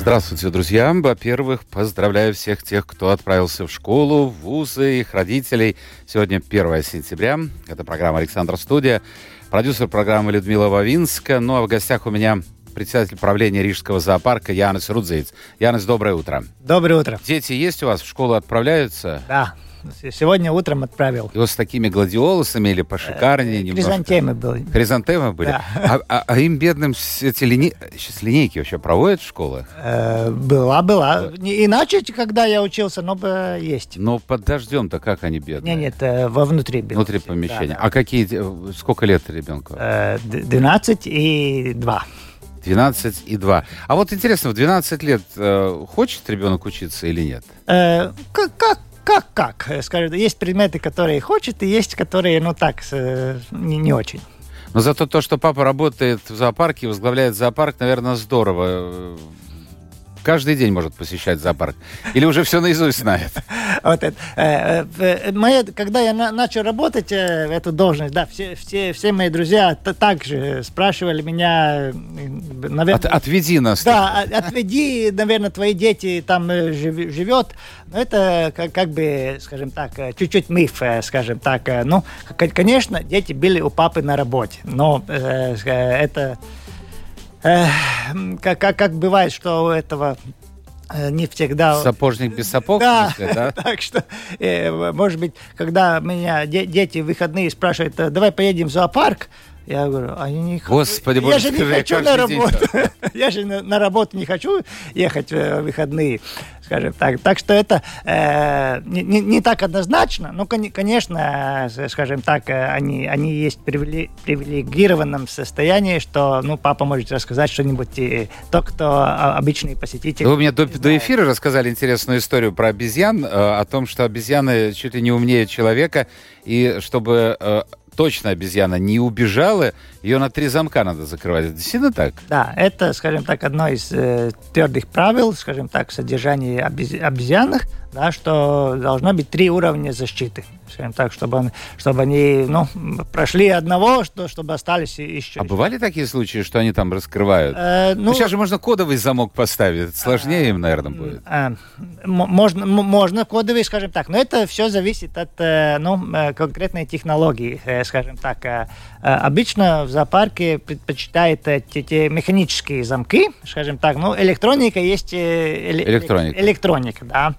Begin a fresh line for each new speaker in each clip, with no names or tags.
Здравствуйте, друзья. Во-первых, поздравляю всех тех, кто отправился в школу, в вузы, их родителей. Сегодня 1 сентября. Это программа «Александр Студия». Продюсер программы Людмила Вавинска. Ну, а в гостях у меня председатель правления Рижского зоопарка Янис Рудзейц. Янис, доброе утро.
Доброе утро.
Дети есть у вас? В школу отправляются?
Да. Сегодня утром отправил.
И вот с такими гладиолусами или пошикарнее
Э,
немножко?
Хризантемы были.
Хризантемы были?
Да.
А, а- а им бедным эти лине... сейчас линейки вообще проводят в школах?
Э, Была, была. Иначе, когда я учился, но бы есть.
Но под дождем-то как они бедные?
Не, нет, э, вовнутри было.
Внутри помещения.
да, да.
А какие, сколько лет ребенку?
Э, д- 12 и 2.
12 и 2. А вот интересно, в 12 лет э, хочет ребенок учиться или нет?
Э, Как, как, как, как? Э, Скажем, есть предметы, которые хочет, и есть, которые, ну так, э, не, не очень.
Но зато то, что папа работает в зоопарке, возглавляет зоопарк, наверное, здорово. Э, Каждый день может посещать зоопарк. Или уже все наизусть знает?
Вот это. Э, э, моя- когда я на- начал работать э, в эту должность, да, все, все, все мои друзья также спрашивали меня, э, наверное...
От- отведи нас.
Да, о- отведи, наверное, твои дети там э, жив- живет. Но это как, как бы, скажем так, э, чуть-чуть миф, э, скажем так. Э, Ну, конечно, дети были у папы на работе, но э, э, это э, как, как, как бывает, что у этого э, не всегда...
Сапожник без сапог,
Да,
смысле, да?
так что, э, может быть, когда меня де- дети в выходные спрашивают, «Э, давай поедем в зоопарк, я говорю, а я не хочу.
Господи,
я
боже,
же не хочу на работу. я же на, на работу не хочу ехать э, в выходные, скажем так. Так что это э, не, не- не так однозначно, но, коне- конечно, скажем так, э, они, они есть в привиле- привилегированном состоянии, что, ну, папа может рассказать что-нибудь, и тот, кто а, обычный посетитель.
Вы мне до, до эфира рассказали интересную историю про обезьян, э, о том, что обезьяны чуть ли не умнее человека, и чтобы точно обезьяна не убежала, ее на три замка надо закрывать. Это действительно так?
Да, это, скажем так, одно из э, твердых правил, скажем так, содержания обез- обезьянных, да, что должно быть три уровня защиты, скажем так, чтобы, он- чтобы они ну, прошли одного, что, чтобы остались и- еще.
А бывали такие случаи, что они там раскрывают?
Э,
Ну,
ну,
сейчас же можно кодовый замок поставить. Это сложнее им, наверное, будет.
э, можно, можно кодовый, скажем так, но это все зависит от э, ну, э, конкретной технологии, э, скажем так. Э, Обычно в зоопарке предпочитают э, те, те механические замки, скажем так, ну, электроника есть... э, эле-
Электроника.
Электроника, да.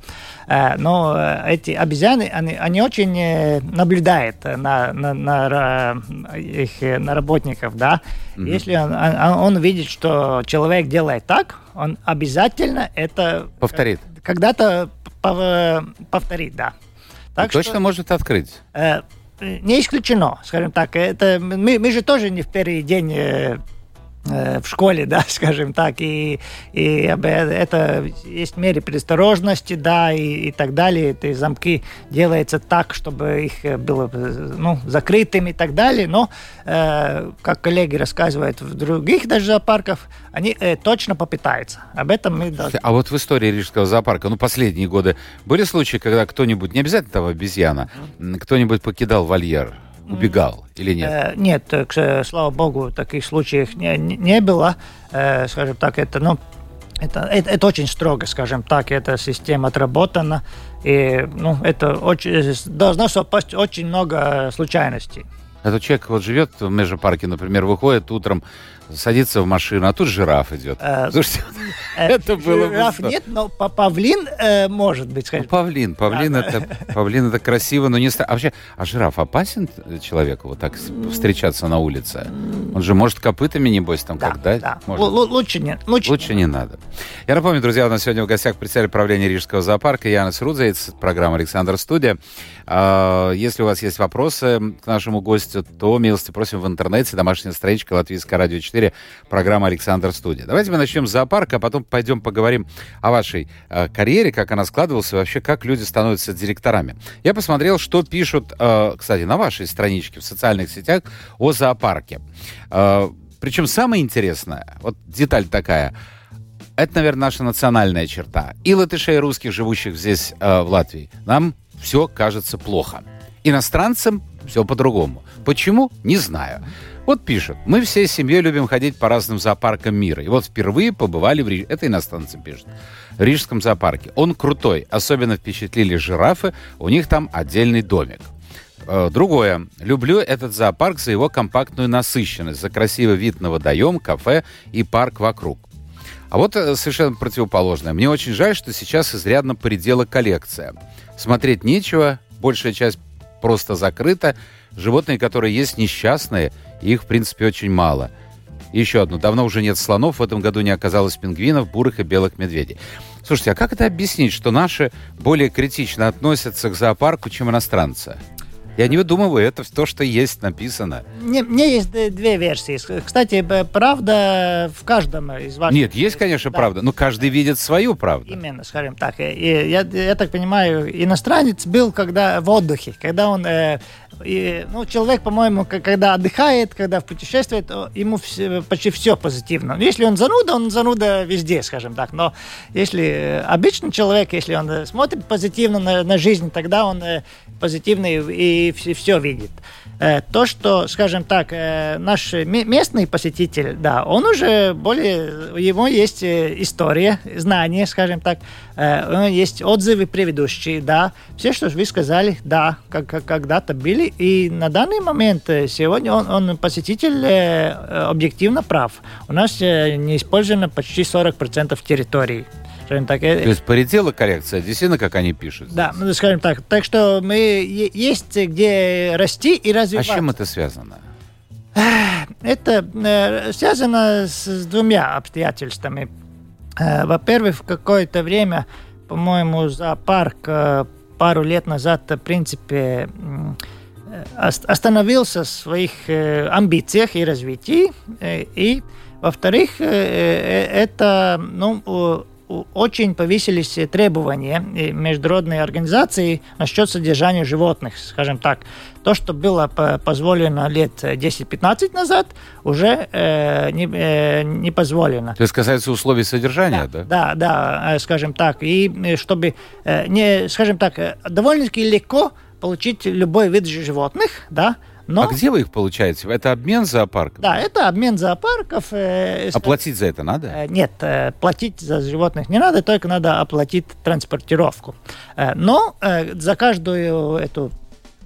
Э, Но эти обезьяны, они, они очень наблюдают на, на, на, их, на работников, да. Если он, он, он видит, что человек делает так, он обязательно это
Повторит.
когда-то пов- повторит, да.
И точно может открыть.
Э, не исключено, скажем так. Это мы, мы же тоже не в первый день э, в школе, да, скажем так, и, и об- это есть меры предосторожности, да, и, и так далее. Эти замки делаются так, чтобы их э, было э, ну, закрытым и так далее. Но, э, как коллеги рассказывают в других даже зоопарках, они э, точно попытаются. Об этом мы должны
А вот в истории Рижского зоопарка, ну, последние годы, были случаи, когда кто-нибудь, не обязательно того обезьяна, кто-нибудь покидал вольер, убегал или нет?
Э, Нет, э, с- слава богу, таких случаев не, не- было. Э, Скажем так, это, ну, это, это, это очень строго, скажем так, эта система отработана, и ну, это очень, э, должно совпасть очень много случайностей.
А то человек вот живет в межпарке, например, выходит утром, садится в машину, а тут жираф идет.
Э,
Слушайте,
Э,
это было бы
жираф нет, но па- павлин э, может быть,
Ну, павлин, павлин это, павлин это красиво, но не А вообще, а жираф опасен человеку вот так встречаться на улице? Он же может копытами, небось, там как дать?
да. Лучше не. Лучше,
не надо. Я напомню, друзья, у нас сегодня в гостях председатель правления Рижского зоопарка Янис Рудзейц, программа «Александр Студия». А, Если у вас есть вопросы к нашему гостю, то милости просим в интернете, домашняя страничка Латвийское радио 4, программа «Александр Студия». Давайте мы начнем с зоопарка, а потом пойдем поговорим о вашей э, карьере, как она складывалась и вообще как люди становятся директорами. Я посмотрел, что пишут, э, кстати, на вашей страничке в социальных сетях о зоопарке. Э, причем самое интересное, вот деталь такая – это, наверное, наша национальная черта. И латышей, и русских, живущих здесь, э, в Латвии, нам все кажется плохо. Иностранцам все по-другому. Почему? Не знаю. Вот пишут, мы всей семьей любим ходить по разным зоопаркам мира. И вот впервые побывали в Риж... Это иностранцы пишут. В Рижском зоопарке. Он крутой. Особенно впечатлили жирафы. У них там отдельный домик. Э, другое. Люблю этот зоопарк за его компактную насыщенность, за красивый вид на водоем, кафе и парк вокруг. А вот э, совершенно противоположное. Мне очень жаль, что сейчас изрядно поредела коллекция. Смотреть нечего, большая часть просто закрыта. Животные, которые есть, несчастные, их, в принципе, очень мало. Еще одно. Давно уже нет слонов, в этом году не оказалось пингвинов, бурых и белых медведей. Слушайте, а как это объяснить, что наши более критично относятся к зоопарку, чем иностранцы? Я не выдумываю, это то, что есть написано.
Не, мне есть две версии. Кстати, правда в каждом из ваших...
Нет, есть, конечно, да. правда, но каждый видит свою правду.
Именно, скажем так. И я, я так понимаю, иностранец был когда в отдыхе, когда он э, и, ну, человек, по-моему, когда отдыхает, когда путешествует, ему все, почти все позитивно. Если он зануда, он зануда везде, скажем так. Но если э, обычный человек, если он э, смотрит позитивно на, на жизнь, тогда он э, позитивный и все, все видит. То, что, скажем так, наш местный посетитель, да, он уже более, у него есть история, знания, скажем так, есть отзывы предыдущие, да, все, что вы сказали, да, как, как когда-то были, и на данный момент э, сегодня он, он посетитель э, объективно прав. У нас э, не использовано почти 40% территории.
Так, То есть полетела коррекция, действительно, как они пишут?
Да, ну, скажем так. Так что мы есть где расти и развиваться.
А с чем это связано?
Это э, связано с, двумя обстоятельствами. Э, во-первых, в какое-то время, по-моему, зоопарк э, пару лет назад, в принципе, остановился в своих амбициях и развитии. И, во-вторых, это ну, очень повысились требования международной организации насчет содержания животных, скажем так. То, что было позволено лет 10-15 назад, уже э, не, э, не позволено.
То есть касается условий содержания,
да? Да, да, да скажем так. И чтобы, э, не, скажем так, довольно-таки легко получить любой вид животных, да,
но... А где вы их получаете? Это обмен зоопарков?
Да, это обмен зоопарков. Э,
оплатить за это надо?
Э, нет, э, платить за животных не надо, только надо оплатить транспортировку. Э, но э, за каждую эту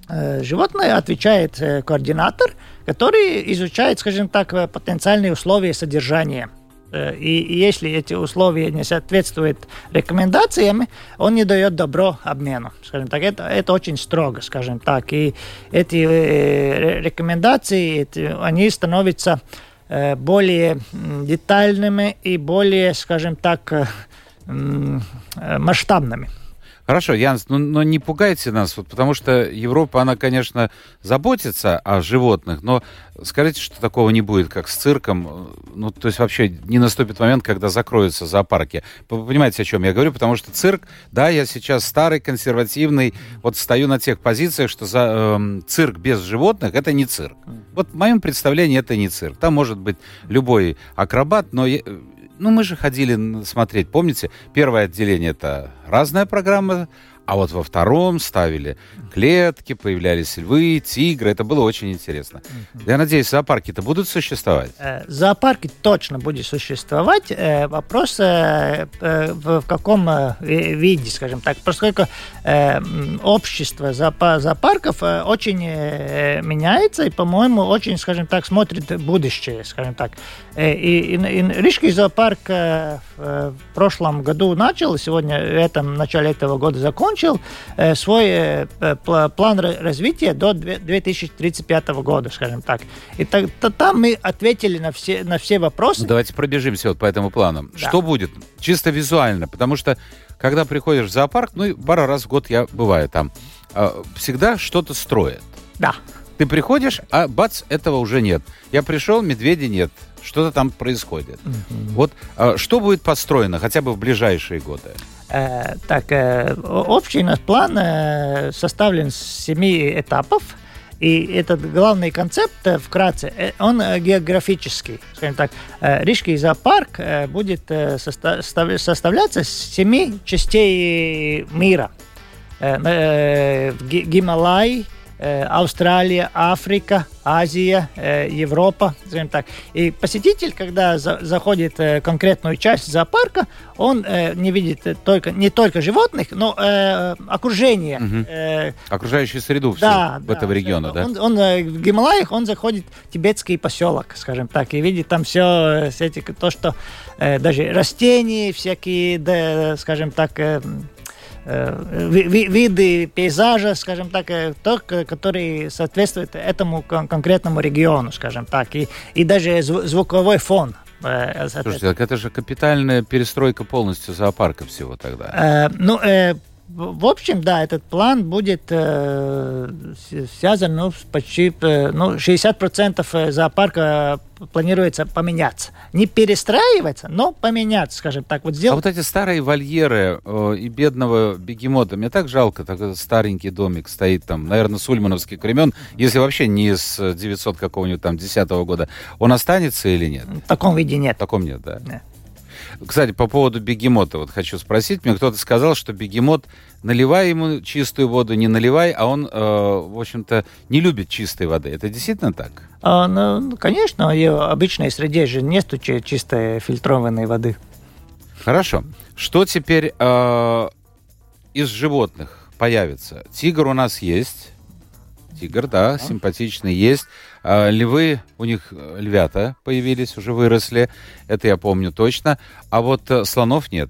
э, животное отвечает э, координатор, который изучает, скажем так, э, потенциальные условия содержания. Э, и, если эти условия не соответствуют рекомендациям, он не дает добро обмену. Скажем так, это, это очень строго, скажем так. И эти э, рекомендации, они становятся э, более детальными и более, скажем так, масштабными.
Хорошо, Янс, ну, но не пугайте нас, вот, потому что Европа, она, конечно, заботится о животных, но скажите, что такого не будет, как с цирком. Ну, то есть вообще не наступит момент, когда закроются зоопарки. Вы понимаете, о чем я говорю? Потому что цирк, да, я сейчас старый, консервативный, вот стою на тех позициях, что за, э, цирк без животных это не цирк. Вот в моем представлении это не цирк. Там может быть любой акробат, но ну, мы же ходили смотреть, помните? Первое отделение это разная программа, а вот во втором ставили клетки, появлялись львы, тигры. Это было очень интересно. Я надеюсь, зоопарки-то будут существовать?
Э, зоопарки точно будут существовать. Э, вопрос э, в каком виде, скажем так. Поскольку общество зоопарков очень меняется и, по-моему, очень, скажем так, смотрит будущее, скажем так. И, и, и Рижский зоопарк в прошлом году начал, сегодня, в этом, начале этого года закончил, свой план развития до 2035 года, скажем так. И так, то, там мы ответили на все, на все вопросы.
Ну, давайте пробежимся вот по этому плану. Да. Что будет? Чисто визуально, потому что когда приходишь в зоопарк, ну, пару раз в год я бываю там, э, всегда что-то строят.
Да.
Ты приходишь, а бац, этого уже нет. Я пришел, медведя нет. Что-то там происходит. Mm-hmm. Вот а, что будет построено хотя бы в ближайшие годы?
Э, так, э, общий наш план э, составлен с семи этапов. И этот главный концепт, э, вкратце, э, он э, географический. Скажем так, Рижский зоопарк будет составляться с семи частей мира. Гималай, Э, Австралия, Африка, Азия, э, Европа, скажем так. И посетитель, когда заходит в э, конкретную часть зоопарка, он не видит только, не только животных, но окружение.
Угу. Окружающую среду всю да, в да, этого региона, да?
Он, он в Гималаях, он заходит в тибетский поселок, скажем так, и видит там все, эти, то, что даже растения всякие, да, скажем так, Э, виды пейзажа, скажем так, э, то, который соответствует этому конкретному региону, скажем так, и, и даже звуковой фон.
Э, Слушайте, так это же капитальная перестройка полностью зоопарка всего тогда.
Ну, в общем, да, этот план будет э, связан ну, почти э, ну, 60% зоопарка планируется поменяться. Не перестраиваться, но поменяться, скажем так.
Вот сделать... А вот эти старые вольеры э, и бедного бегемота, мне так жалко, такой старенький домик стоит там, наверное, с ульмановских времен, если вообще не с 900 какого-нибудь там 10 -го года. Он останется или нет?
В таком виде нет. В
таком нет, да. Нет. Кстати, по поводу бегемота, вот хочу спросить. Мне кто-то сказал, что бегемот, наливай ему чистую воду, не наливай, а он, э, в общем-то, не любит чистой воды. Это действительно так?
А, ну, конечно, в обычной среде же нет чистой фильтрованной воды.
Хорошо. Что теперь э, из животных появится? Тигр у нас есть. Тигр, да, симпатичный есть. А, львы, у них э, львята появились, уже выросли. Это я помню точно. А вот э, слонов нет.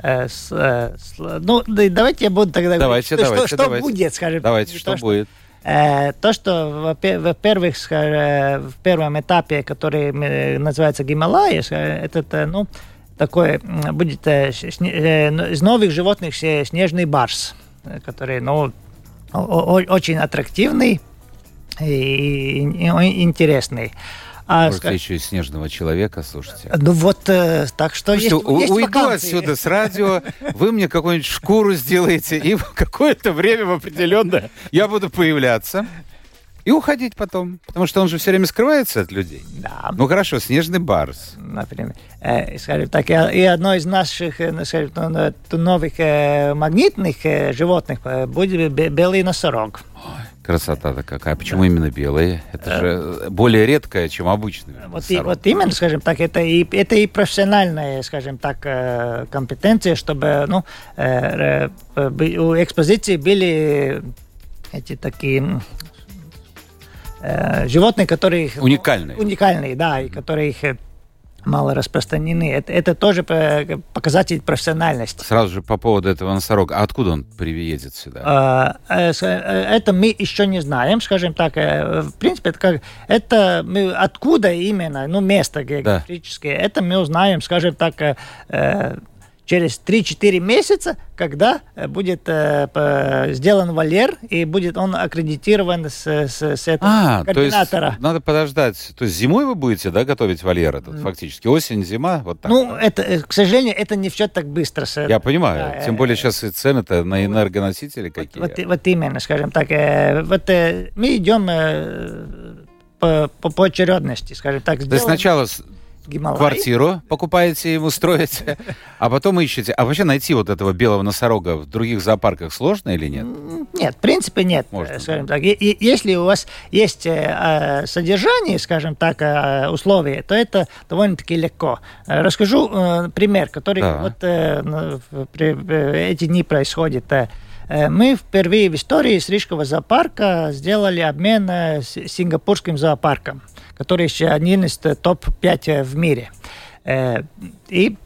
Э, с, э, с, ну, давайте я буду тогда
давайте,
говорить,
давайте,
что,
давайте.
что будет, скажем.
Давайте, что, что будет.
Э, то, что во-первых, в первом этапе, который называется Гималайя, это, ну, такой будет из новых животных снежный барс, который, ну, очень аттрактивный, и, и интересный.
А, Может, скаж... еще и снежного человека, слушайте.
Ну вот, э, так что
Слушайте, есть, у, есть уйду вакансии. отсюда с радио, вы мне какую-нибудь шкуру сделаете, и в какое-то время в определенное я буду появляться. И уходить потом, потому что он же все время скрывается от людей.
Да.
Ну хорошо, снежный барс.
Например. Э, скажем так, и одно из наших э, скажем, ну, новых э, магнитных э, животных э, будет белый носорог.
Ой. Красота-то какая. Почему да. именно белые? Это же э, более редкое, чем обычный.
Вот, и, вот именно, скажем так, это и, это и профессиональная, скажем так, э, компетенция, чтобы ну, э, у экспозиции были эти такие животные, которые...
Уникальные.
Уникальные, да, и которые их мало распространены. Это, это тоже показатель профессиональности.
Сразу же по поводу этого носорога. А откуда он приедет сюда?
А, э, э, это мы еще не знаем, скажем так. Э, в принципе, это, как, это мы, откуда именно, ну, место географическое, да. это мы узнаем, скажем так, через 3-4 месяца, когда э, будет э, сделан вольер и будет он аккредитирован с, с, с этого
а, координатора. То есть надо подождать. То есть зимой вы будете да, готовить вольер этот фактически? Осень, зима? Вот так,
ну, это, э, к сожалению, это не все так быстро.
Я понимаю. Да, Тем более сейчас и цены-то на энергоносители какие.
Вот, вот именно, скажем так. Вот мы идем по, по, по очередности, скажем так.
То есть сначала Гималай. квартиру покупаете ему, строите, а потом ищете. А вообще найти вот этого белого носорога в других зоопарках сложно или нет?
Нет, в принципе нет. Можно, скажем так. И, и, если у вас есть э, содержание, скажем так, э, условия, то это довольно-таки легко. Расскажу э, пример, который да. вот э, при, э, эти дни происходит. Э, мы впервые в истории с Рижского зоопарка сделали обмен с сингапурским зоопарком который еще один из топ-5 в мире. Э, и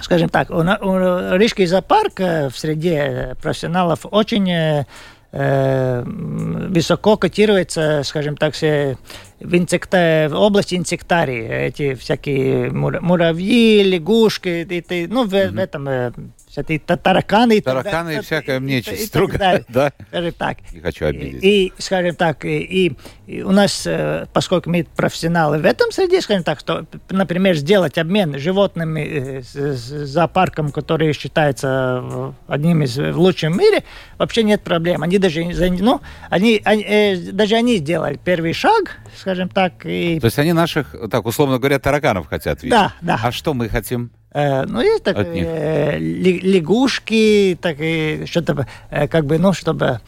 скажем так, у, у Рижский зоопарк в среде профессионалов очень э, высоко котируется, скажем так, в, инсекта... в области инсектарии, эти всякие муравьи, лягушки, и, и, ну, в, mm-hmm. в этом э, всякие тараканы.
Тараканы и, и всякая нечисть. И, строго, и да?
Скажем так.
Не хочу обидеть.
И, скажем так, и, и у нас, э, поскольку мы профессионалы в этом среде, скажем так, что, например, сделать обмен животными э, с, с зоопарком, который считается одним из лучших в мире, вообще нет проблем. Они даже, ну, они, они, э, даже они сделали первый шаг, скажем так. И...
То есть они наших, так условно говоря, тараканов хотят видеть?
Да, да.
А что мы хотим?
Э, ну, есть так, э, лягушки, так и что-то, э, как бы, ну, чтобы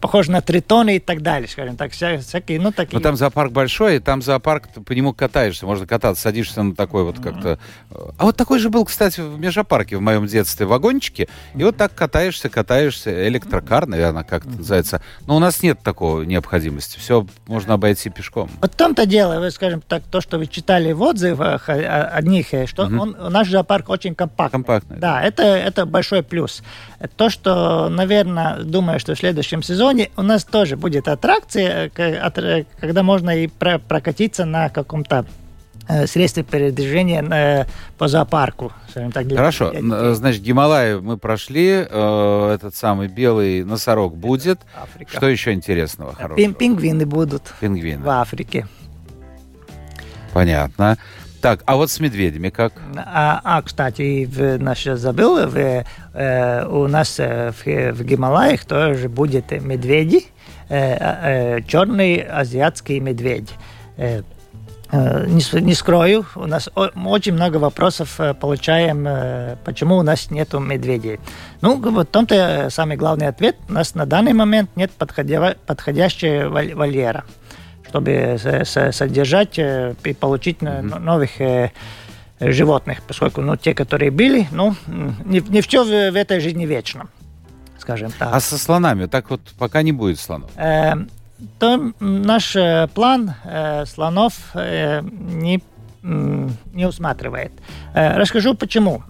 похоже на тритоны и так далее, скажем так, вся, всякие, ну, такие.
Но там зоопарк большой, и там зоопарк, ты по нему катаешься, можно кататься, садишься на такой вот как-то... А вот такой же был, кстати, в межапарке в моем детстве, вагончики, и вот так катаешься, катаешься, электрокар, наверное, как называется. Но у нас нет такой необходимости, все можно обойти пешком.
Вот в том-то дело, вы, скажем так, то, что вы читали в отзывах одних, что угу он, наш зоопарк очень компактный.
Компактный.
Да, это, это большой плюс. То, что, наверное, думаю, что в следующем сезоне у нас тоже будет аттракция, когда можно и прокатиться на каком-то э, средстве передвижения э, по зоопарку.
Так, Хорошо, значит, Гималаи мы прошли, э, этот самый белый носорог будет. Африка. Что еще интересного хорошего?
Пингвины будут.
Пингвины.
В Африке.
Понятно. Так, а вот с медведями как?
А, а кстати, в, наш забыл, в, э, у нас э, в, в Гималаях тоже будет медведи, э, э, черный азиатский медведь. Э, э не, не скрою, у нас очень много вопросов э, получаем, почему у нас нет медведей. Ну, в том-то самый главный ответ. У нас на данный момент нет подходя, подходящего вольера чтобы содержать э, и получить mm-hmm. новых э, животных, поскольку ну, те, которые были, ну, не, не все в, в этой жизни вечно, скажем так.
А со слонами? Так вот пока не будет слонов?
Э, то наш э, план э, слонов э, не, не усматривает. Э, расскажу почему.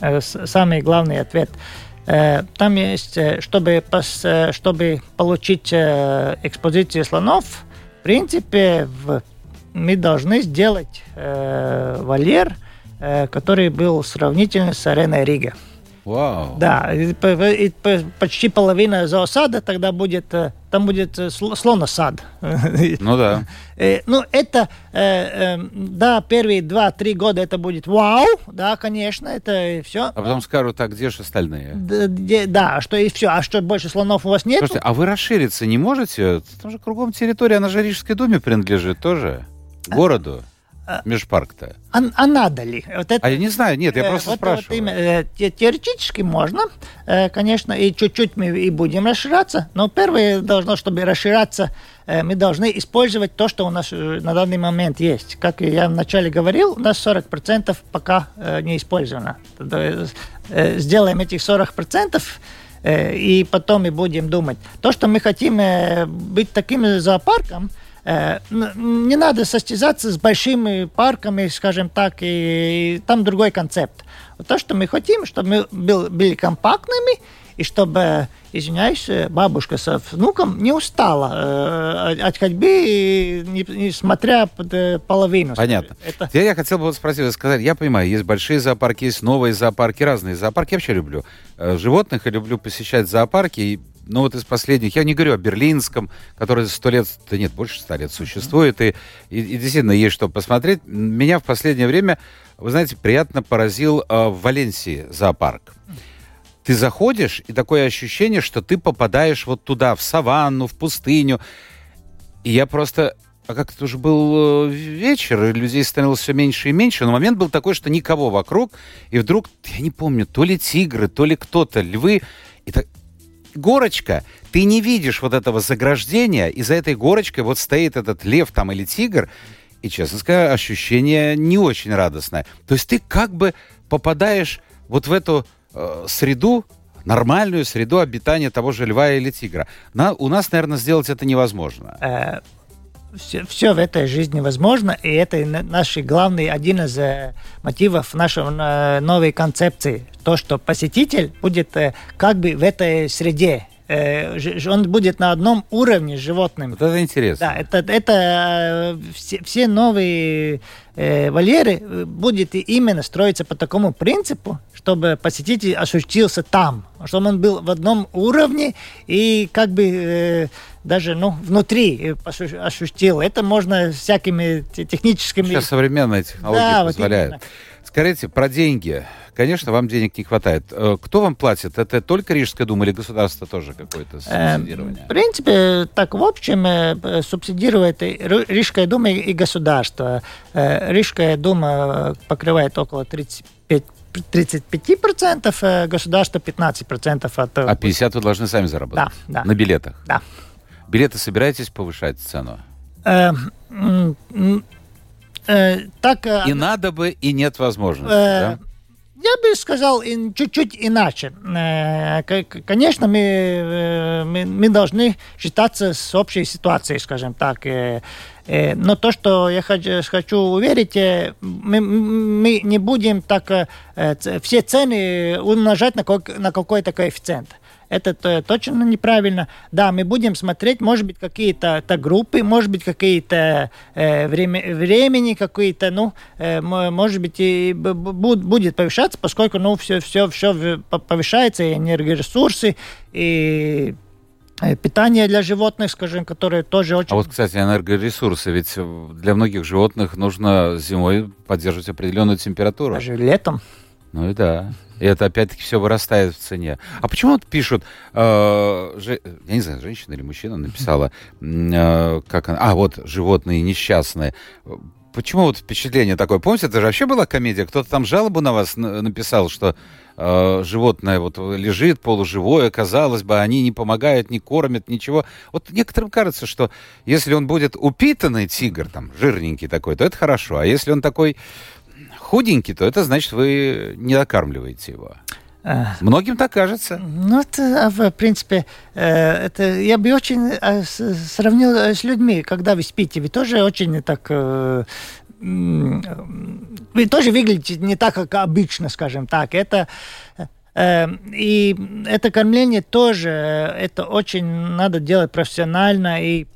Э, самый главный ответ – там есть, чтобы, чтобы получить экспозицию слонов, в принципе, в, мы должны сделать э, вольер, э, который был сравнительно с ареной Рига.
Вау.
Да, и, и, почти половина зоосада тогда будет, э, там будет э, слоносад.
Ну да.
Э, ну это, да, первые два-три года это будет вау, да, конечно, это все.
А потом скажут, а где же остальные?
Да, что и все, а что больше слонов у вас нет?
Слушайте, а вы расшириться не можете? Там же кругом территория, она же Рижской думе принадлежит тоже, городу. А, межпарк-то?
А, а надо ли?
Вот это, а я не знаю, нет, я э, просто вот, спрашиваю. Вот,
э, теоретически можно, э, конечно, и чуть-чуть мы и будем расширяться, но первое должно, чтобы расширяться, э, мы должны использовать то, что у нас э, на данный момент есть. Как я вначале говорил, у нас 40% пока э, не использовано. Э, сделаем этих 40%, э, и потом мы будем думать. То, что мы хотим э, быть таким зоопарком, Э, не надо состязаться с большими парками, скажем так, и, и там другой концепт. То, что мы хотим, чтобы мы был, были компактными, и чтобы, извиняюсь, бабушка со внуком не устала э, от ходьбы, несмотря под э, половину.
Понятно. Это... Я, я хотел бы спросить, сказать, я понимаю, есть большие зоопарки, есть новые зоопарки, разные зоопарки. Я вообще люблю э, животных и люблю посещать зоопарки. И ну вот из последних, я не говорю о берлинском, который сто лет, да нет, больше ста лет существует, и, и, и действительно есть что посмотреть. Меня в последнее время, вы знаете, приятно поразил э, в Валенсии зоопарк. Ты заходишь, и такое ощущение, что ты попадаешь вот туда, в саванну, в пустыню. И я просто а как это уже был э, вечер, и людей становилось все меньше и меньше, но момент был такой, что никого вокруг, и вдруг, я не помню, то ли тигры, то ли кто-то, львы, и, так, горочка, ты не видишь вот этого заграждения, и за этой горочкой вот стоит этот лев там или тигр, и, честно сказать, ощущение не очень радостное. То есть ты как бы попадаешь вот в эту э, среду, нормальную среду обитания того же льва или тигра. На, у нас, наверное, сделать это невозможно.
Все, все в этой жизни возможно, и это наш главный, один из э, мотивов нашей э, новой концепции. То, что посетитель будет э, как бы в этой среде, он будет на одном уровне с животным.
Вот это интересно.
Да, это, это все, все новые э, вольеры будет именно строиться по такому принципу, чтобы посетитель ощутился там, чтобы он был в одном уровне и как бы э, даже ну, внутри э, ощу- ощутил. Это можно всякими те- техническими...
Сейчас современная технология
Да, вот
позволяет.
именно.
Скажите, про деньги. Конечно, вам денег не хватает. Э, Кто вам платит? Это только Рижская дума или государство тоже какое-то
Э,
субсидирование?
В принципе, так в общем э, субсидирует Рижская дума и государство. Рижская дума покрывает около 35 35%, э, государство 15% от...
А 50 вы должны сами заработать?
Да, да.
На билетах?
Да.
Билеты собираетесь повышать цену?
Э, м, м, э, так, э,
И надо бы, и нет возможности,
Э,
да?
Я бы сказал чуть-чуть иначе. Конечно, мы, мы, мы должны считаться с общей ситуацией, скажем так. Но то, что я хочу, хочу уверить, мы, мы не будем так все цены умножать на, кок- на какой-то коэффициент. Это то- точно неправильно. Да, мы будем смотреть, может быть, какие-то то группы, может быть, какие-то э, время, времени, какие-то, ну, э, мо- может быть, и буд- будет повышаться, поскольку, ну, все, все, все повышается, и энергоресурсы, и э, питание для животных, скажем, которые тоже очень...
А вот, кстати, энергоресурсы. Ведь для многих животных нужно зимой поддерживать определенную температуру.
Даже летом.
Ну и да. И это опять-таки все вырастает в цене. А почему вот пишут, э, же- я не знаю, женщина или мужчина написала, э, как она, а вот животные несчастные. Почему вот впечатление такое? Помните, это же вообще была комедия. Кто-то там жалобу на вас на- написал, что э, животное вот лежит полуживое, казалось бы, они не помогают, не кормят, ничего. Вот некоторым кажется, что если он будет упитанный тигр, там, жирненький такой, то это хорошо. А если он такой худенький, то это значит, вы не докармливаете его.
Э,
Многим так кажется.
Ну, это, а, в принципе, э, это я бы очень с- сравнил э, с людьми, когда вы спите, вы тоже очень так... э, Вы тоже выглядите не так, как обычно, скажем так. Это и это кормление тоже, это очень надо делать профессионально и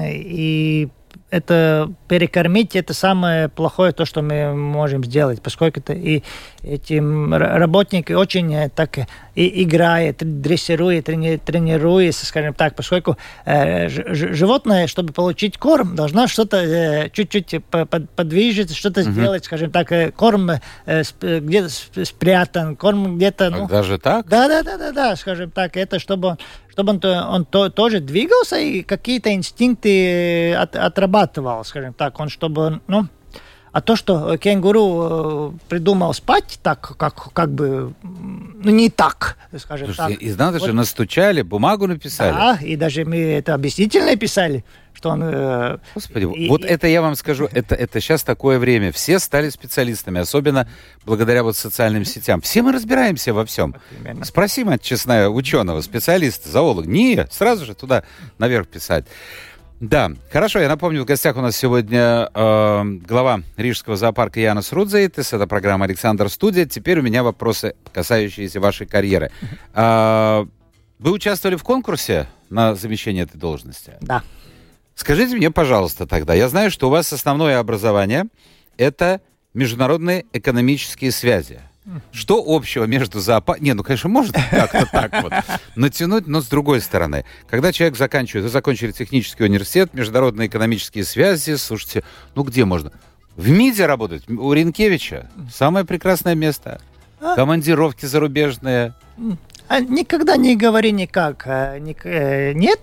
и это перекормить это самое плохое то, что мы можем сделать, поскольку это и эти работники очень э, так и играет, дрессирует, трени- тренируется, скажем так, поскольку э, животное, чтобы получить корм, должно что-то э, чуть-чуть по- под- подвижиться, что-то сделать, скажем так, э, корм э, где-то сп- спрятан, корм где-то, ну,
Даже так?
да, да, да, да, да, скажем так, это чтобы чтобы он, он то- тоже двигался и какие-то инстинкты от- отрабатывал, скажем так, он чтобы, ну, а то, что кенгуру э, придумал спать так, как, как бы, ну, не так, скажем
Слушайте,
так.
и надо
Вот.
же настучали, бумагу написали.
Да, и даже мы это объяснительно писали, что он... э,
Господи,
и-
вот
и-
это я вам скажу, это, это сейчас такое время. Все стали специалистами, особенно благодаря вот социальным сетям. Все мы разбираемся во всем.
именно.
Спроси, мать честная, ученого, специалиста, зоолога. Не, сразу же туда наверх писать. Да, хорошо, я напомню, в гостях у нас сегодня э, глава Рижского зоопарка Янус Рудзейтес. Это программа «Александр Студия». Теперь у меня вопросы, касающиеся вашей карьеры. А, вы участвовали в конкурсе на замещение этой должности?
Да.
Скажите мне, пожалуйста, тогда, я знаю, что у вас основное образование – это международные экономические связи. Что общего между зоопарком... Не, ну, конечно, может как-то так вот натянуть, но с другой стороны. Когда человек заканчивает... Вы закончили технический университет, международные экономические связи, слушайте, ну где можно? В МИДе работать? У Ренкевича? Самое прекрасное место. Командировки зарубежные.
А Никогда не говори никак. э, э, Нет.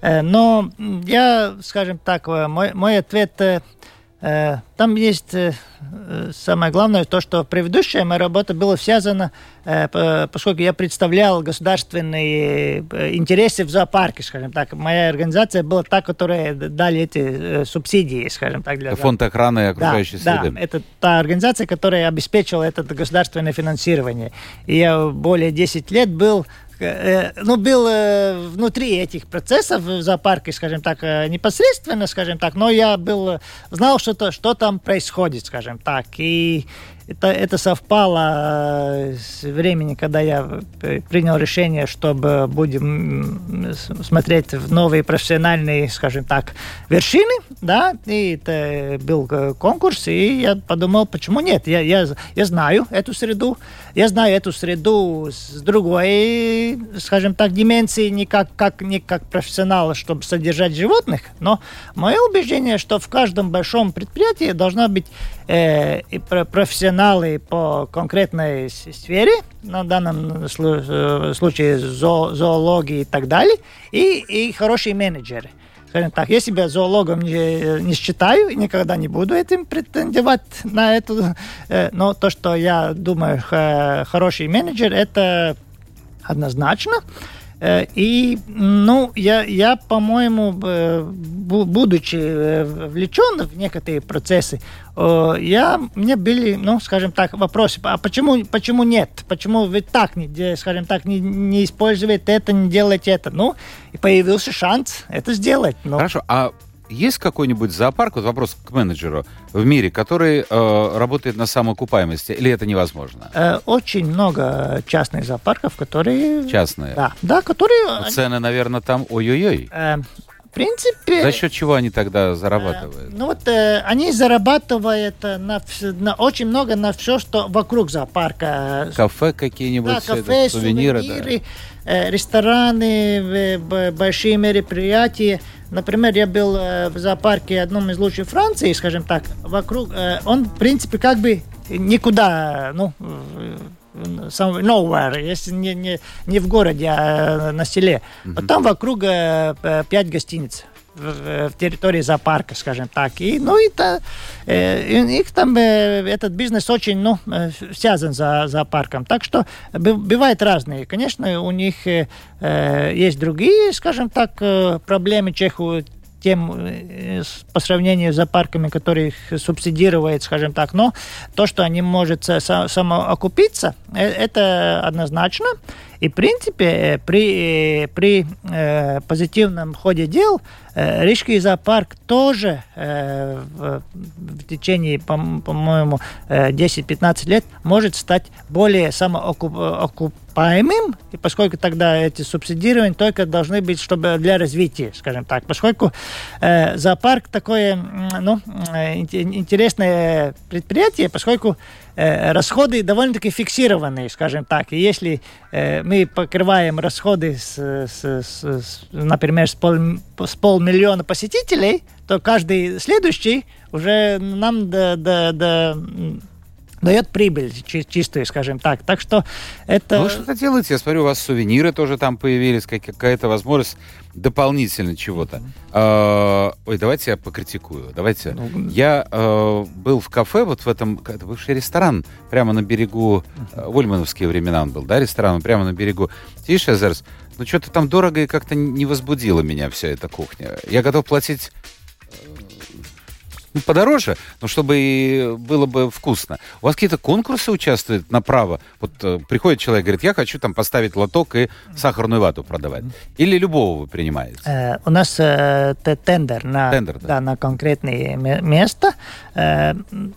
Э, Но я, скажем так, мой, мой ответ... э, Там есть э, самое главное, то, что предыдущая моя работа была связана, э, по- поскольку я представлял государственные интересы в зоопарке, скажем так. Моя организация была та, которая дали эти субсидии, скажем так, для
Фонд охраны окружающей
да,
среды.
Да, это та организация, которая обеспечила это государственное финансирование. И я более 10 лет был ну, был э, внутри этих процессов в зоопарке, скажем так, э, непосредственно, скажем так, но я был, знал, что, то, что там происходит, скажем так. И это, это совпало с временем, когда я принял решение, чтобы будем смотреть в новые профессиональные, скажем так, вершины, да, и это был конкурс, и я подумал, почему нет? Я, я, я знаю эту среду, я знаю эту среду с другой, скажем так, дименции, не как, как, не как профессионал, чтобы содержать животных, но мое убеждение, что в каждом большом предприятии должна быть э, профессионалы по конкретной сфере, на данном э, случае зо, зоологии и так далее, и, и хорошие менеджеры скажем так, я себя зоологом не, не считаю, никогда не буду этим претендовать на эту, э, но то, что я думаю, хороший менеджер, это однозначно. Э, и, ну, я, я по-моему, будучи э, вовлечен в некоторые процессы, я, мне были, ну, скажем так, вопросы, а почему, почему нет? Почему вы так, не, скажем так, не, не используете это, не делаете это? Ну, и появился шанс это сделать.
Ну. Хорошо, а есть какой-нибудь зоопарк, вот вопрос к менеджеру, в мире, который э, работает на самоокупаемости, или это невозможно?
Э, очень много частных зоопарков, которые...
Частные?
Да, да которые...
Но цены, наверное, там ой-ой-ой.
Э, в принципе...
За счет чего они тогда зарабатывают?
Э, ну вот э, они зарабатывают на, на очень много на все, что вокруг зоопарка.
Кафе какие-нибудь,
да, кафе,
сувениры,
сувениры да. Э, рестораны, большие мероприятия. Например, я был э, в зоопарке одном из лучших Франции, скажем так, вокруг, э, он, в принципе, как бы никуда, ну, nowhere, если не, не, не в городе, а на селе. Mm-hmm. Вот там вокруг пять гостиниц в, территории зоопарка, скажем так. И, ну, это, э, их там, э, этот бизнес очень, ну, связан за зоопарком. Так что бывает разные. Конечно, у них э, есть другие, скажем так, проблемы, чеху, тем по сравнению с зоопарками, которые их субсидируют, скажем так. Но то, что они могут самоокупиться, это однозначно. И, в принципе, при, при э, позитивном ходе дел э, Рижский зоопарк тоже э, в, течение, по-моему, по 10-15 лет может стать более самоокупаемым, и поскольку тогда эти субсидирования только должны быть чтобы для развития, скажем так. Поскольку э, зоопарк такое ну, э, интересное предприятие, поскольку Э, расходы довольно-таки фиксированные, скажем так. И если э, мы покрываем расходы, с, с, с, например, с, пол, с полмиллиона посетителей, то каждый следующий уже нам до, до, до дает прибыль чистую, скажем так. Так что это...
Вы что-то делаете? Я смотрю, у вас сувениры тоже там появились, какая-то возможность дополнительно чего-то. А, ой, давайте я покритикую. Давайте. Ну, я э, был в кафе, вот в этом, это бывший ресторан, прямо на берегу, в Ульмановские времена он был, да, ресторан, прямо на берегу Тишезерс. Ну, что-то там дорого и как-то не возбудила меня вся эта кухня. Я готов платить подороже, но чтобы и было бы вкусно. У вас какие-то конкурсы участвуют на право? Вот э, приходит человек, говорит, я хочу там поставить лоток и сахарную вату продавать. Или любого вы принимаете?
Э, у нас э, тендер на,
тендер,
да. Да, на конкретное место. Э,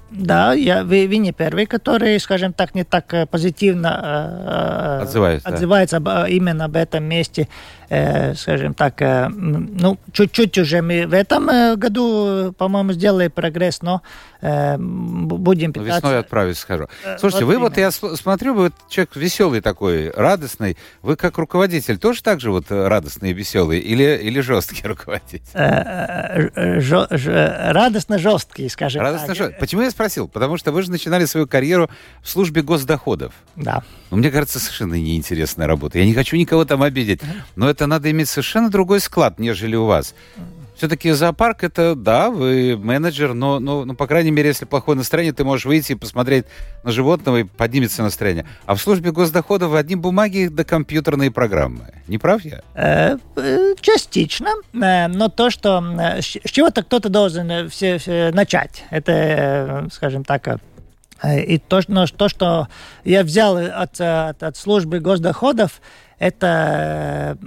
да, я, вы, вы не первый, который, скажем так, не так э, позитивно
э, отзывается,
отзывается да. об, именно об этом месте. Э, скажем так, э, ну, чуть-чуть уже мы в этом э, году, по-моему, сделали прогресс, но будем
пытаться... Весной отправить схожу. Слушайте, вот вы вот, я смотрю, вы вот человек веселый такой, радостный. Вы как руководитель тоже так же вот радостный и веселый или, или жесткий руководитель?
Радостно-жесткий, скажем
Радостно так. Жесткий. Почему я спросил? Потому что вы же начинали свою карьеру в службе госдоходов.
Да.
Но мне кажется, совершенно неинтересная работа. Я не хочу никого там обидеть, но это надо иметь совершенно другой склад, нежели у вас. Все-таки зоопарк это, да, вы менеджер, но, но, ну, по крайней мере, если плохое настроение, ты можешь выйти и посмотреть на животного, и поднимется настроение. А в службе госдоходов одни бумаги да компьютерные программы. Не прав я?
Э, э, частично. Э, но то, что... С чего-то кто-то должен все, все начать. Это, скажем так, и то, но то, что я взял от, от, от службы госдоходов, это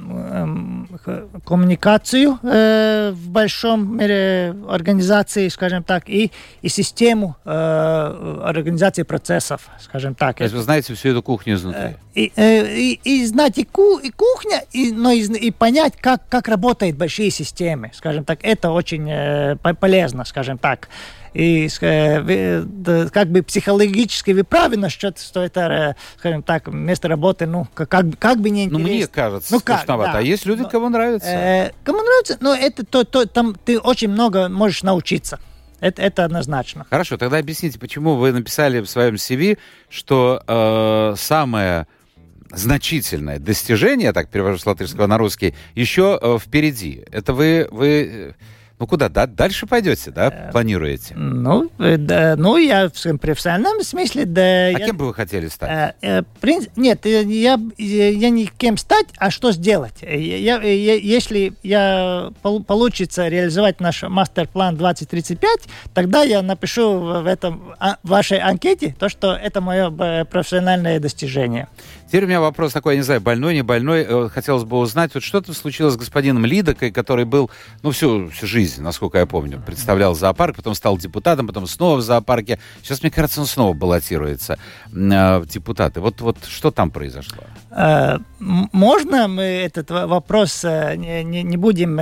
э, коммуникацию э, в большом мире организации, скажем так, и, и систему э, организации процессов, скажем так.
То есть вы знаете всю эту кухню изнутри?
И, и, и знать и, ку, и кухня, и, но и, и понять, как, как работают большие системы, скажем так, это очень полезно, скажем так и э, как бы психологически вы правы насчет, что это, э, скажем так, место работы, ну, как, как бы не интересно.
Ну, мне кажется, ну, как, Да. А есть люди, кому нравится?
Э, кому нравится, но это то, то, там ты очень много можешь научиться. Это, это однозначно.
Хорошо, тогда объясните, почему вы написали в своем CV, что э, самое значительное достижение, я так перевожу с латышского на русский, еще э, впереди. Это вы, вы ну куда? Да, дальше пойдете, да? Э, Планируете?
Ну, э, да, ну я в своем профессиональном смысле, да. А
я, кем бы вы хотели стать?
Э, принц, нет, я, я не кем стать, а что сделать. Я, я, если я получится реализовать наш мастер-план 2035, тогда я напишу в этом в вашей анкете то, что это мое профессиональное достижение.
Теперь у меня вопрос такой, я не знаю, больной, не больной. Э, хотелось бы узнать, вот что-то случилось с господином Лидокой, который был, ну, всю, всю жизнь, насколько я помню, представлял зоопарк, потом стал депутатом, потом снова в зоопарке. Сейчас, мне кажется, он снова баллотируется э, в депутаты. Вот, вот что там произошло?
Э, можно мы этот вопрос не, не будем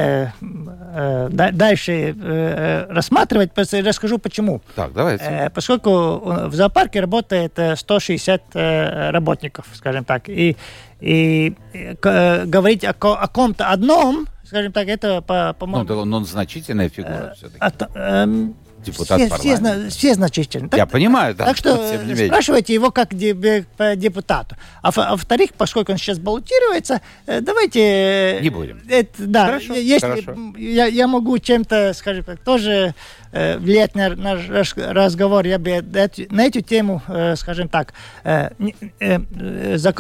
дальше рассматривать, расскажу почему.
Так, давайте.
Поскольку в зоопарке работает 160 работников, скажем скажем так, и, и э, говорить о, о ком-то одном, скажем так, это, по, по-моему...
Ну, он, он значительная фигура
э, все-таки. От, э, депутат
все,
парламента. Все, все значительны.
Я так, понимаю, да.
Так что спрашивайте его как депутату. А, а во-вторых, поскольку он сейчас баллотируется, э, давайте...
Не будем.
Это, да, хорошо, если хорошо. Я, я могу чем-то, скажем так, тоже Э, влиять на наш разговор, я бы на эту тему, э, скажем так, э,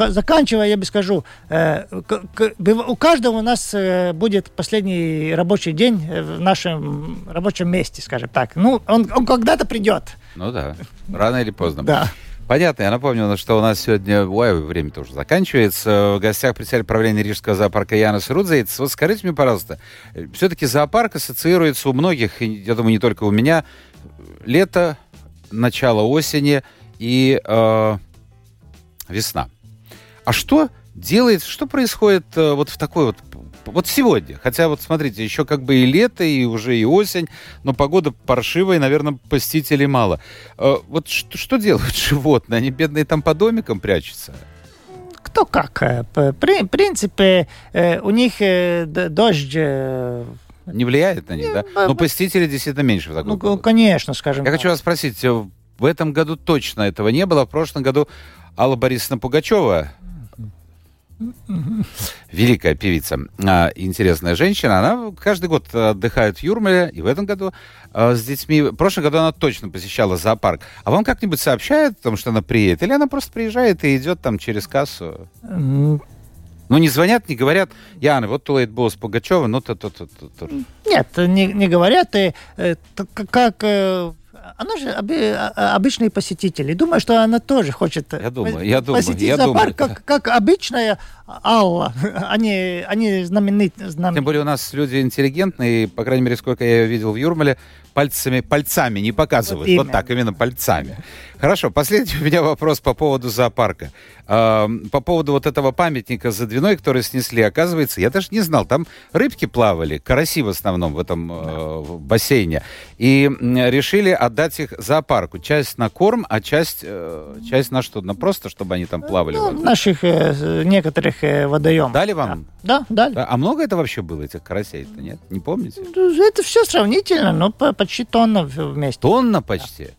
заканчивая, я бы скажу, у каждого у нас будет последний рабочий день в нашем рабочем месте, скажем так. Ну, он, он когда-то придет.
Ну да, рано или поздно.
Да.
Понятно. Я напомню, что у нас сегодня... Ой, время тоже заканчивается. В гостях председатель правления Рижского зоопарка Янос Рудзейц. Вот скажите мне, пожалуйста, все-таки зоопарк ассоциируется у многих, я думаю, не только у меня, лето, начало осени и э, весна. А что делает, что происходит э, вот в такой вот вот сегодня. Хотя вот смотрите, еще как бы и лето, и уже и осень, но погода паршивая, и, наверное, посетителей мало. Э, вот что, что делают животные? Они бедные там по домикам прячутся?
Кто как. Э, в принципе, э, у них дождь
не влияет на них, да? Но посетителей действительно меньше в такой
Ну, погоду. конечно, скажем
Я так. хочу вас спросить, в этом году точно этого не было. В прошлом году Алла Борисовна Пугачева Великая певица, а, интересная женщина. Она каждый год отдыхает в Юрмале, и в этом году а, с детьми. В прошлом году она точно посещала зоопарк. А вам как-нибудь сообщают о том, что она приедет? Или она просто приезжает и идет там через кассу? Ну, не звонят, не говорят, Яна, вот тулейт босс Пугачева, ну, то, то, то, то.
Нет, не, не говорят. И, э, как э, она же а, а, обычный посетитель. И думаю, что она тоже хочет
я думаю, я думаю,
посетить
я
зоопарк,
думаю.
Как, как обычная Алла. Они, они знаменитые. Знамен...
Тем более у нас люди интеллигентные, по крайней мере, сколько я ее видел в Юрмале, пальцами, пальцами не показывают. Вот, вот так, именно пальцами. Хорошо, последний у меня вопрос по поводу зоопарка. Э, по поводу вот этого памятника за Двиной, который снесли, оказывается, я даже не знал, там рыбки плавали, караси в основном в этом э, бассейне. И решили отдать их зоопарку. Часть на корм, а часть, э, часть на что? На просто, чтобы они там плавали?
Ну, наших э, некоторых э, водоемов.
Дали вам?
Да, да дали.
А много это вообще было, этих карасей-то, нет? Не помните?
Ну, это все сравнительно, но почти тонна вместе.
Тонна почти?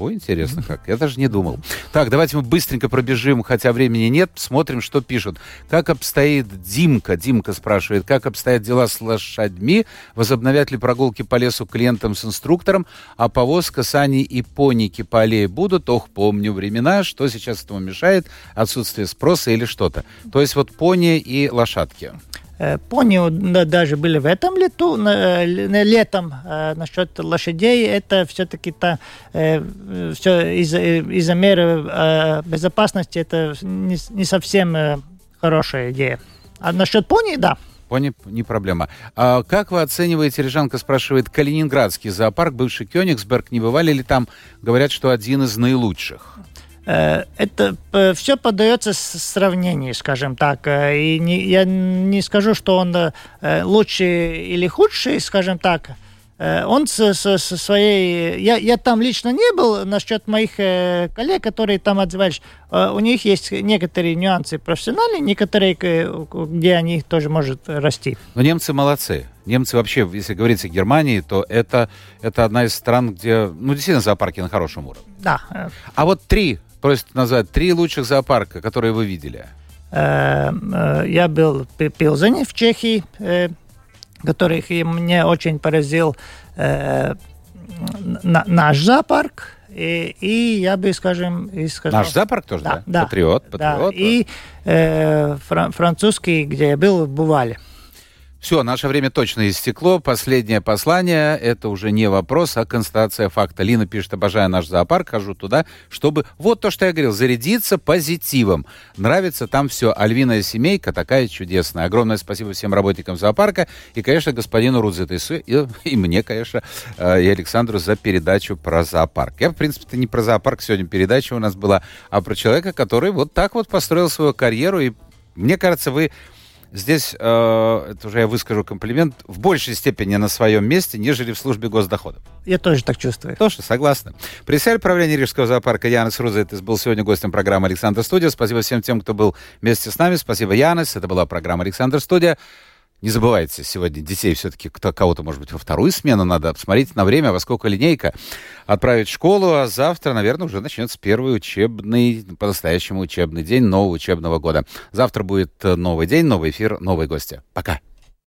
Ой, интересно как. Я даже не думал. Так, давайте мы быстренько пробежим, хотя времени нет. Смотрим, что пишут. Как обстоит Димка? Димка спрашивает, как обстоят дела с лошадьми? Возобновят ли прогулки по лесу клиентам с инструктором? А повозка, сани и поники по аллее будут? Ох, помню времена. Что сейчас этому мешает? Отсутствие спроса или что-то? То есть вот пони и лошадки.
Э, пони даже были в этом лету, летом э, насчет лошадей. Это все-таки та, э, все из-за из меры безопасности это не, не совсем хорошая идея. А насчет пони, да.
Пони не проблема. А как вы оцениваете, Режанка спрашивает, Калининградский зоопарк, бывший Кёнигсберг, не бывали ли там? Говорят, что один из наилучших.
Э, это э, все поддается сравнению, скажем так. Э, и не, я не скажу, что он лучший или худший, скажем так. Он со, со, со своей... Я, я там лично не был, насчет моих коллег, которые там отзывались. У них есть некоторые нюансы профессиональные, некоторые, где они тоже могут расти.
Но немцы молодцы. Немцы вообще, если говорить о Германии, то это, это одна из стран, где, ну, действительно, зоопарки на хорошем уровне.
Да.
А вот три просит назвать три лучших зоопарка, которые вы видели.
Э, э, я был в Пилзене в Чехии, э, который мне очень поразил наш зоопарк. И, и я бы, скажем, и сказал...
Наш зоопарк тоже, да?
да?
Патриот, патриот.
Да. И э, французский, где я был, в Бувале.
Все, наше время точно истекло. Последнее послание — это уже не вопрос, а констатация факта. Лина пишет, обожаю наш зоопарк, хожу туда, чтобы, вот то, что я говорил, зарядиться позитивом. Нравится там все. Альвиная семейка такая чудесная. Огромное спасибо всем работникам зоопарка и, конечно, господину Рудзетесу и, и мне, конечно, э, и Александру за передачу про зоопарк. Я, в принципе, не про зоопарк сегодня передача у нас была, а про человека, который вот так вот построил свою карьеру. И мне кажется, вы здесь, э, это уже я выскажу комплимент, в большей степени на своем месте, нежели в службе госдоходов.
Я тоже так чувствую.
Тоже согласна. Председатель правления Рижского зоопарка Янис Рузетис был сегодня гостем программы «Александр Студия». Спасибо всем тем, кто был вместе с нами. Спасибо, Янис. Это была программа «Александр Студия». Не забывайте, сегодня детей все-таки кого-то, может быть, во вторую смену надо посмотреть на время, во сколько линейка отправить в школу, а завтра, наверное, уже начнется первый учебный, по-настоящему учебный день нового учебного года. Завтра будет новый день, новый эфир, новые гости. Пока.